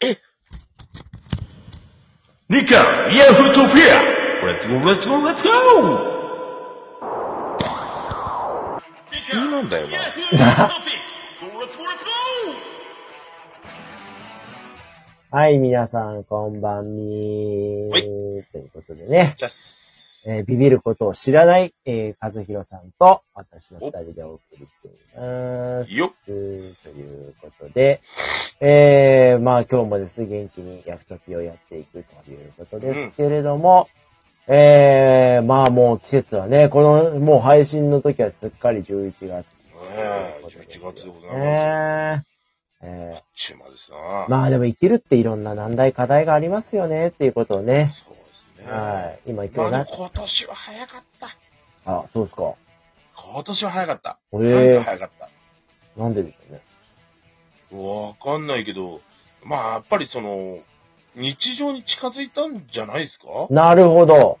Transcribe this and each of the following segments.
ニカ、ヤフートピアレッツゴー、レッツゴー、レッツゴー急なんだよな。はい、皆さん、こんばんみはい。ということでね、じゃあす。えービビることを知らない、えー、和弘さんと、私の二人でお送りしています。よっ。ということで、えー、まあ今日もですね、元気にヤフトピをやっていくということですけれども、えー、まあもう季節はね、この、もう配信の時はすっかり11月。ねえ、11月でございます。ねえ中馬ですな。ー、まあでも生きるっていろんな難題課題がありますよねっていうことをね。そう。はい。今ま今日なあでも、今年は早かった。あ、そうですか。今年は早かった。えなんえか早かった？なんででしょうね。わかんないけど、まあやっぱりその、日常に近づいたんじゃないですか？なるほど。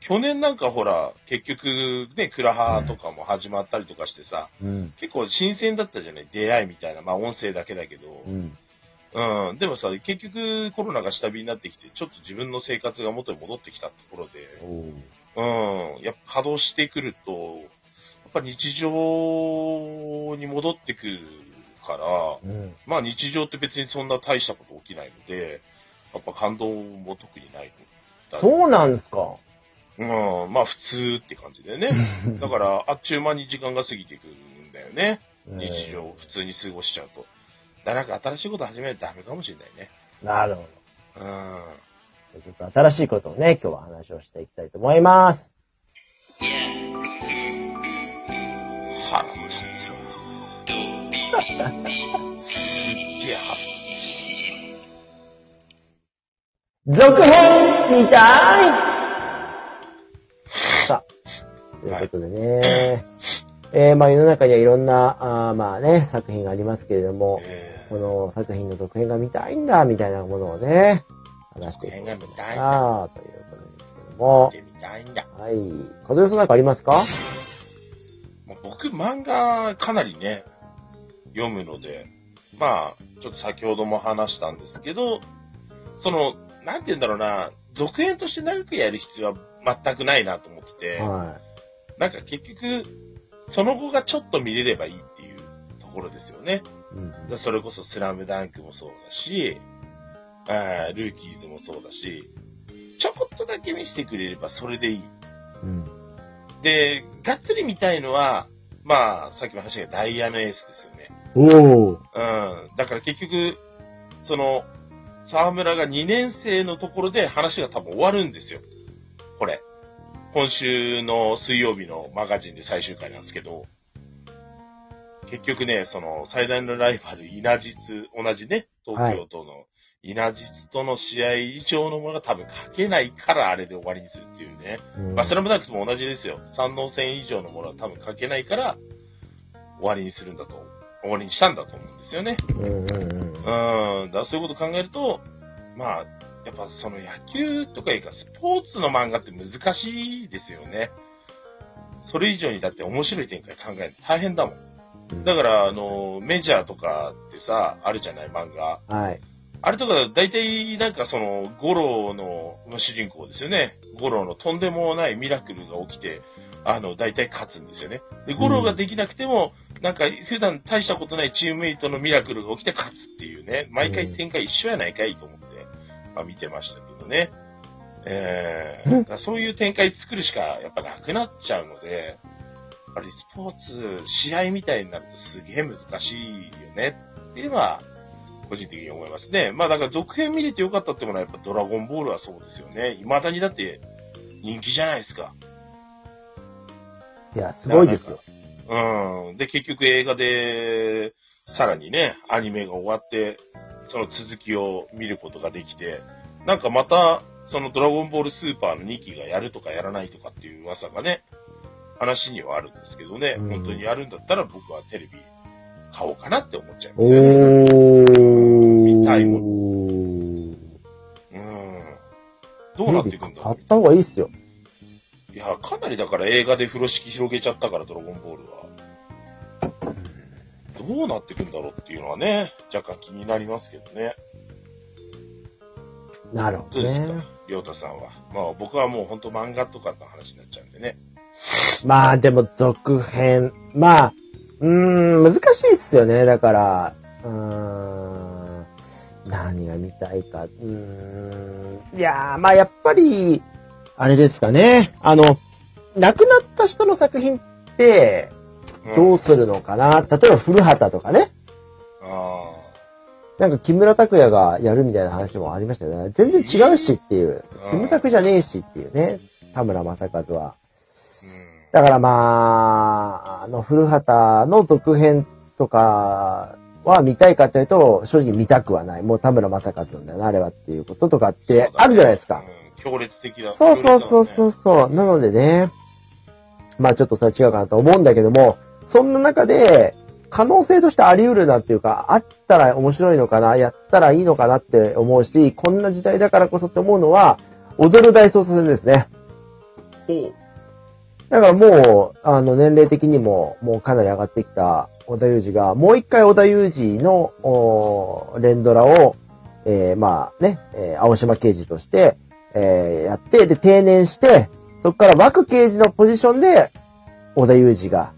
去年なんかほら、結局ね、クラハとかも始まったりとかしてさ、うん。結構新鮮だったじゃない？出会いみたいな。まあ音声だけだけど。うん。うん。でもさ、結局コロナが下火になってきて、ちょっと自分の生活が元に戻ってきたところで、うん。やっぱ稼働してくると、やっぱ日常に戻ってくるから、うん。まあ日常って別にそんな大したこと起きないので、やっぱ感動も特にない。そうなんですか。うん、まあ普通って感じだよね。だから、あっちゅう間に時間が過ぎていくんだよね。日常を普通に過ごしちゃうと。だんか新しいこと始めないとダメかもしれないね。えーなるほうん。ど。ちょっと新しいことをね、今日は話をしていきたいと思います。腹立つわ。すっげえ腹続編みたいさあ、ということでね、えー、まあ世の中にはいろんな、あーまあね、作品がありますけれども、えその作品の続編が見たいんだ、みたいなものをね、話していこう続編が見たいなあということですけどもー、、見てみたいんだ。はい。和代さんなんかありますか？まあ僕、漫画かなりね、読むので、まあ、ちょっと先ほども話したんですけど、その、なんて言うんだろうな、続編として長くやる必要は全くないなと思ってて、はなんか結局、その後がちょっと見れればいいっていうところですよね。い。うんでそれこそスラムダンクもそうだし、あールーキーズもそうだし、ちょこっとだけ見せてくれればそれでいい。うん。で、がっつり見たいのは、まあ、さっきも話したけど、ダイヤのエースですよね。おー。うん。だから結局、その、沢村が2年生のところで話が多分終わるんですよ。これ。今週の水曜日のマガジンで最終回なんですけど、結局ね、その最大のライバル、稲実、同じね、東京都の稲実との試合以上のものが多分書けないからあれで終わりにするっていうね。うんまあ、スラムダンクとも同じですよ。三能戦以上のものは多分書けないから、終わりにするんだと、終わりにしたんだと思うんですよね。うんうんうん。うん。だそういうこと考えると、まあ、やっぱその野球とかいうか、スポーツの漫画って難しいですよね。それ以上にだって面白い展開考えるの大変だもん。だから、あの、メジャーとかってさ、あるじゃない、漫画。はい。あれとか、大体、なんかその、ゴロの、の主人公ですよね。ゴロのとんでもないミラクルが起きて、あの、大体勝つんですよね。で、ゴロができなくても、なんか、普段大したことないチームメイトのミラクルが起きて勝つっていうね。毎回展開一緒やないかいと思って、まあ見てましたけどね。えー、そういう展開作るしか、やっぱなくなっちゃうので、ぱりスポーツ、試合みたいになるとすげえ難しいよねっていうのは、個人的に思いますね。まあだから続編見れてよかったってものはやっぱドラゴンボールはそうですよね。未だにだって人気じゃないですか。いや、すごいですよ。うん。で、結局映画で、さらにね、アニメが終わって、その続きを見ることができて、なんかまた、そのドラゴンボールスーパーの2期がやるとかやらないとかっていう噂がね、話にはあるんですけどね、うん本当にやるんだったら僕はテレビ買おうかなって思っちゃいまおすよね。ー。見たいもん。うん。どうなっていくんだろう買った方がいいっすよ。いや、かなりだから映画で風呂敷広げちゃったから、ドラゴンボールは。どうなっていくんだろうっていうのはね、若干気になりますけどね。なるほどどうですか？ね。りょうたさんは。まあ僕はもう本当漫画とかの話になっちゃうんでね。まあでも続編、まあ、うーん、難しいっすよね。だから、うーん、何が見たいか。うーん、いやー、まあやっぱり、あれですかね。あの、亡くなった人の作品って、うんどうするのかな。例えば古畑とかね。あなんか木村拓哉がやるみたいな話もありましたよね。全然違うしっていう。うんキムタクじゃねえしっていうね。田村正和は。あ。うん。だからまあ、あの、古畑の続編とかは見たいかというと、正直見たくはない。もう田村正和なんだよな、あれはっていうこととかってあるじゃないですか。うん。強烈的だ。そうそうそうそ強うそう。なのでね、まあちょっとそれは違うかなと思うんだけども、そんな中で、可能性としてあり得るなっていうか、あったら面白いのかな、やったらいいのかなって思うし、こんな時代だからこそって思うのは、踊る大捜査線ですね。烈なね。だからもう、あの、年齢的にも、もうかなり上がってきた小田裕二が、もう一回小田裕二の、おー連ドラを、えー、まあね、えー青島刑事として、えーやって、で、定年して、そこから枠刑事のポジションで、小田裕二が、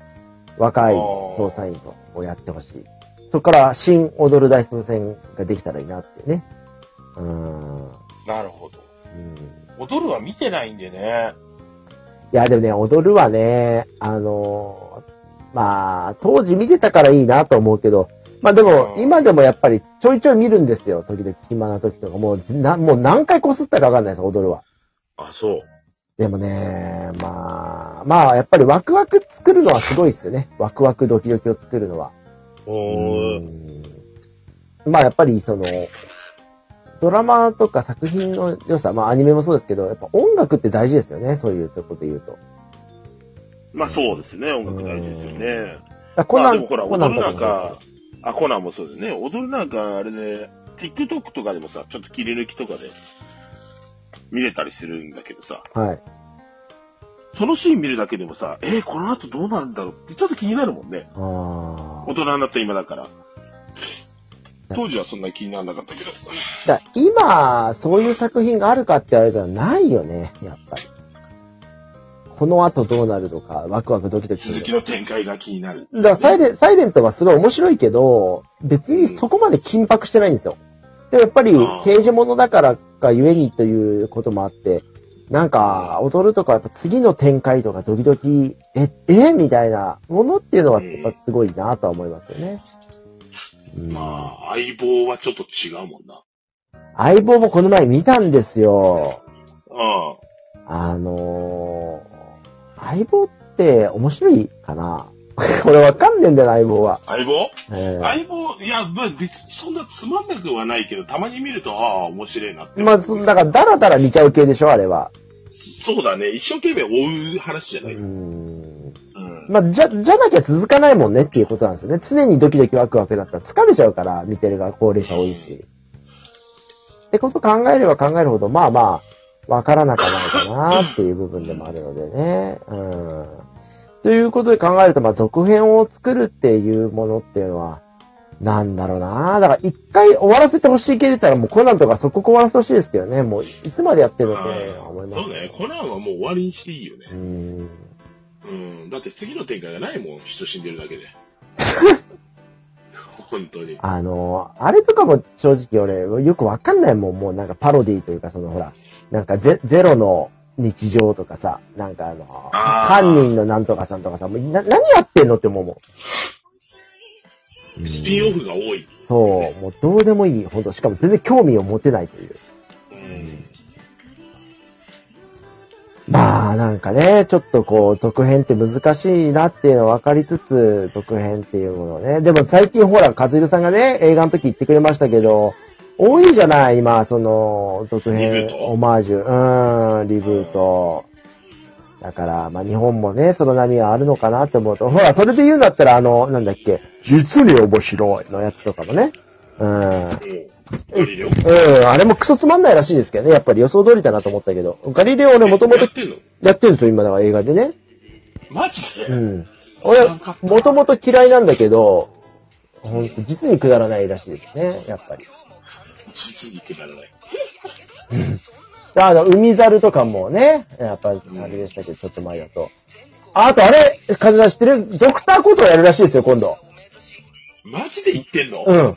若い捜査員とをやってほしい。そこから、新踊る大捜査線ができたらいいなってね。うーん。うんなるほど。踊るは見てないんでね。いや、でもね、踊るはね、あのーまあ、当時見てたからいいなと思うけど、まあでも、うん今でもやっぱりちょいちょい見るんですよ。時々暇な時とか。もう、な、もう何回こすったかわかんないです、踊るは。あ、そう。でもね、まあ、まあ、やっぱりワクワク作るのはすごいですよね。ワクワクドキドキを作るのは。おー。うんまあやっぱりその、ドラマとか作品の良さ、まあアニメもそうですけど、やっぱ音楽って大事ですよね、そういうところで言うと。まあそうですね、音楽大事ですよね。だからコナン、まあコナンとか、あ、コナンもそうですね。踊るなんか、あれね、TikTok とかでもさ、ちょっと切り抜きとかで見れたりするんだけどさ、はい。そのシーン見るだけでもさ、えー、この後どうなるんだろうってちょっと気になるもんね。ああ。大人になった今だから。当時はそんな気にならなかったけど。だ今、そういう作品があるかって言われたらないよね、やっぱり。この後どうなるのか、ワクワクドキドキ続きの展開が気になる。だからサイレン、サイレントはすごい面白いけど、別にそこまで緊迫してないんですよ。でもやっぱり刑事物だからがゆえにということもあって、なんか、踊るとか、やっぱ次の展開とかドキドキ、え、え？みたいなものっていうのは、やっぱすごいなとは思いますよね。うんまあ、相棒はちょっと違うもんな。相棒もこの前見たんですよ。ああのー、相棒って面白いかな これわかんねえんだよな、相棒は。あ。相棒？えー相棒、いや、まあ別にそんなつまんなくはないけど、たまに見ると、ああ、面白いなって。まあ、そだから、だらだら見ちゃう系でしょ、あれは。そうだね。一生懸命追う話じゃうない。うん。ん。まあ、じゃ、じゃなきゃ続かないもんねっていうことなんですよね。常にドキドキワクワクだったら疲れちゃうから、見てるが高齢者多いし。ってこと考えれば考えるほど、まあまあ、わからなかないかなっていう部分でもあるのでね。うん。ということで考えると、まあ、続編を作るっていうものっていうのは、なんだろうなだから一回終わらせてほしい系で言ったらもうコナンとかそこ終わらせてほしいですけどね。もういつまでやってるのって思いますそうね。コナンはもう終わりにしていいよねう。ん。うん。だって次の展開がないもん。人死んでるだけで。本当に。あの、あれとかも正直俺よくわかんないもん。もうなんかパロディというかそのほら、なんかゼゼロの日常とかさ、なんかあの、あー犯人のなんとかさんとかさ、もうな何やってんのって思うもん。スピンオフが多い。そう、もうどうでもいい。ほんと、しかも全然興味を持てないという。うん。まあ、なんかね、ちょっとこう、続編って難しいなっていうの分かりつつ、続編っていうものね。でも最近ほら、和弘さんがね、映画の時言ってくれましたけど、多いじゃない、今、その、続編オマージュ、うーん、リブート。だから、まあ日本もね、その波はあるのかなって思うと、ほら、それで言うんだったら、あの、なんだっけ、実に面白いのやつとかもね。うん。ガリレオうん、あれもクソつまんないらしいですけどね。やっぱり予想通りだなと思ったけど。ガリレオ俺もともとやってんの？やってるんですよ、今だから映画でね。マジで、うん。知俺もともと嫌いなんだけど、ほんと、実にくだらないらしいですね、やっぱり。実にくだらない。あの、海猿とかもね、やっぱ、あれでしたけど、ちょっと前だと。ああとあれ、風さん知ってる？ドクターコートをやるらしいですよ、今度。マジで言ってんの？うん。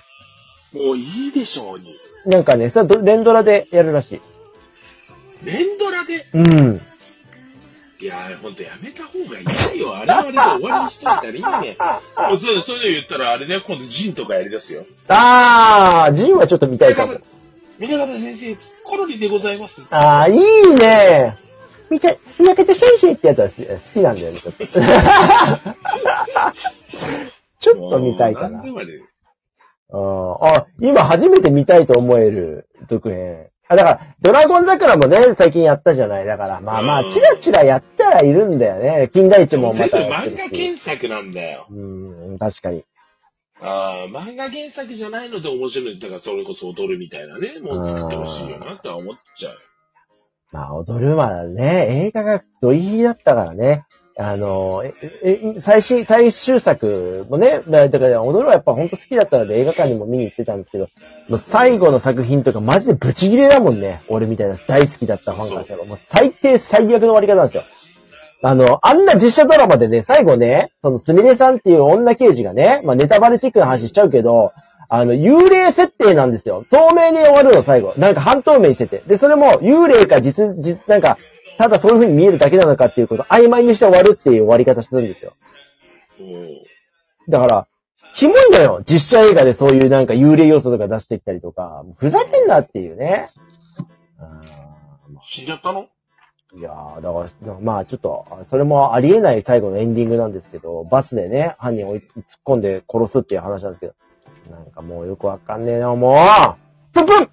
もういいでしょうに。なんかね、それはど連ドラでやるらしい。連ドラで？うん。いやー、ほんとやめた方がいいよ。あれはあれで終わりにしといたらいいね。もうそう、そういうの言ったらあれね、今度ジンとかやりだすよ。あー、ジンはちょっと見たいかも。皆方先生、コロリでございます。あー、いいね見て、三宅と先生ってやつは好き好きなんだよね、ちょっと。ちょっと見たいかなもう。んでもあれああ、今初めて見たいと思える続編。あ、だから、ドラゴン桜もね、最近やったじゃない。だから、まあまあ、うんチラチラやったらいるんだよね。金田一もま全部たやってる漫画し。原作なんだよ。うん、確かに。ああ、漫画原作じゃないので面白い。だからそれこそ踊るみたいなね、もう作ってほしいよなって思っちゃう。まあ、踊るはね、映画がドイヒだったからね。あの、え、え、最新、最終作もね、だから踊るはやっぱ本当好きだったので映画館にも見に行ってたんですけど、もう最後の作品とかマジでブチギレだもんね。俺みたいな大好きだったファンからすれば。もう最低最悪の終わり方なんですよ。あの、あんな実写ドラマでね、最後ね、そのすみれさんっていう女刑事がね、まあネタバレチックな話しちゃうけど、あの、幽霊設定なんですよ。透明に終わるの、最後。なんか半透明にしてて。で、それも、幽霊か実、実、なんか、ただそういう風に見えるだけなのかっていうことを曖昧にして終わるっていう終わり方してるんですよ。うんだから、キモいのよ。実写映画でそういうなんか幽霊要素とか出してきたりとか、ふざけんなっていうね。あ死んじゃったの？ーいやー、だから、まあちょっと、それもありえない最後のエンディングなんですけど、バスでね、犯人を突っ込んで殺すっていう話なんですけど、なんかもうよくわかんねえな、もうプンプン